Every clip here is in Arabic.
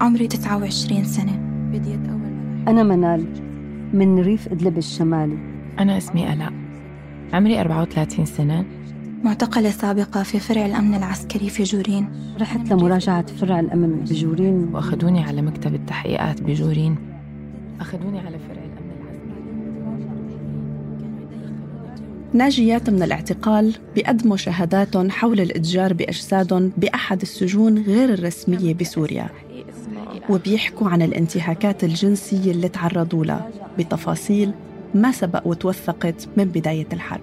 عمري 29 سنة. بديت أول أنا منال من ريف إدلب الشمالي أنا اسمي ألاء عمري 34 سنة. معتقلة سابقة في فرع الأمن العسكري في جورين. رحت لمراجعة فرع الأمن بجورين. وأخذوني على مكتب التحقيقات بجورين. أخذوني على فرع الأمن العسكري. ناجيات من الاعتقال بيقدموا شهاداتهم حول الإتجار بأجسادهم بأحد السجون غير الرسمية بسوريا. وبيحكوا عن الانتهاكات الجنسية اللي تعرضوا لها بتفاصيل ما سبق وتوثقت من بداية الحرب.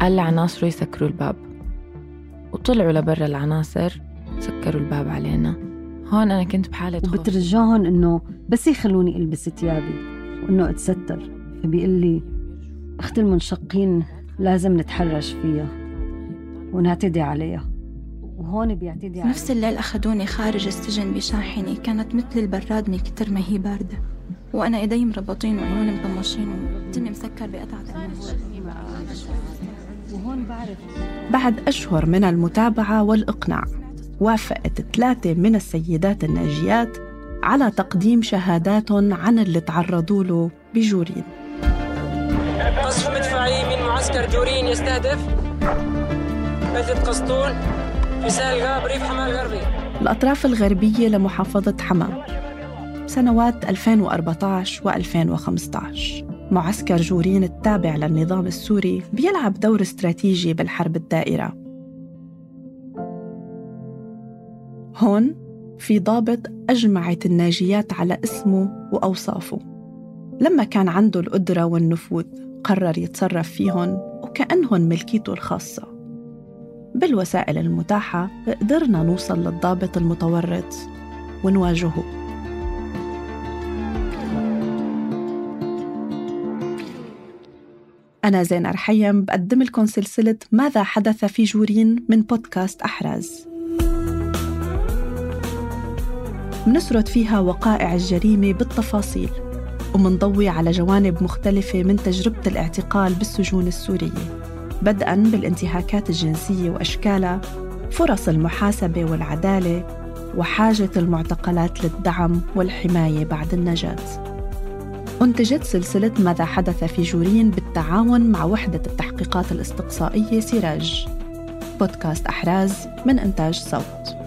قال لعناصره يسكروا الباب. وطلعوا لبرا العناصر سكروا الباب علينا. هون أنا كنت بحالة خوف. وبترجاهم إنه بس يخلوني ألبس ثيابي وإنه أتستر. فبيقول لي أخت المنشقين لازم نتحرش فيها ونعتدي عليها. وهون بيعتدي على نفس الليل أخذوني خارج السجن بشاحنة كانت مثل البراد من كتر ما هي باردة. وأنا إيدي مربطين وعيوني مطمشين. ودمي مسكر بقطعة قماش وهون بعرف. بعد أشهر من المتابعة والإقناع وافقت ثلاثة من السيدات الناجيات على تقديم شهاداتهم عن اللي تعرضوا له بجورين. قصف مدفعي من معسكر جورين يستهدف. بلدة قسطون. في سهل ريف حماه الغربي. الأطراف الغربية لمحافظة حما سنوات 2014 و2015 معسكر جورين التابع للنظام السوري بيلعب دور استراتيجي بالحرب الدائرة. هون في ضابط أجمعت الناجيات على اسمه وأوصافه. لما كان عنده القدرة والنفوذ قرر يتصرف فيهم وكأنهم ملكيته الخاصة. بالوسائل المتاحة قدرنا نوصل للضابط المتورط. ونواجهه. أنا زينة رحيم بقدم لكم سلسلة ماذا حدث في جورين من بودكاست أحراز. منسرد فيها وقائع الجريمة بالتفاصيل ومنضوي على جوانب مختلفة من تجربة الاعتقال بالسجون السورية. بدءا بالانتهاكات الجنسية وأشكالها فرص المحاسبة والعدالة وحاجة المعتقلات للدعم والحماية بعد النجاة. أنتجت سلسلة ماذا حدث في جورين بالتعاون مع وحدة التحقيقات الاستقصائية سراج بودكاست أحراز من إنتاج صوت.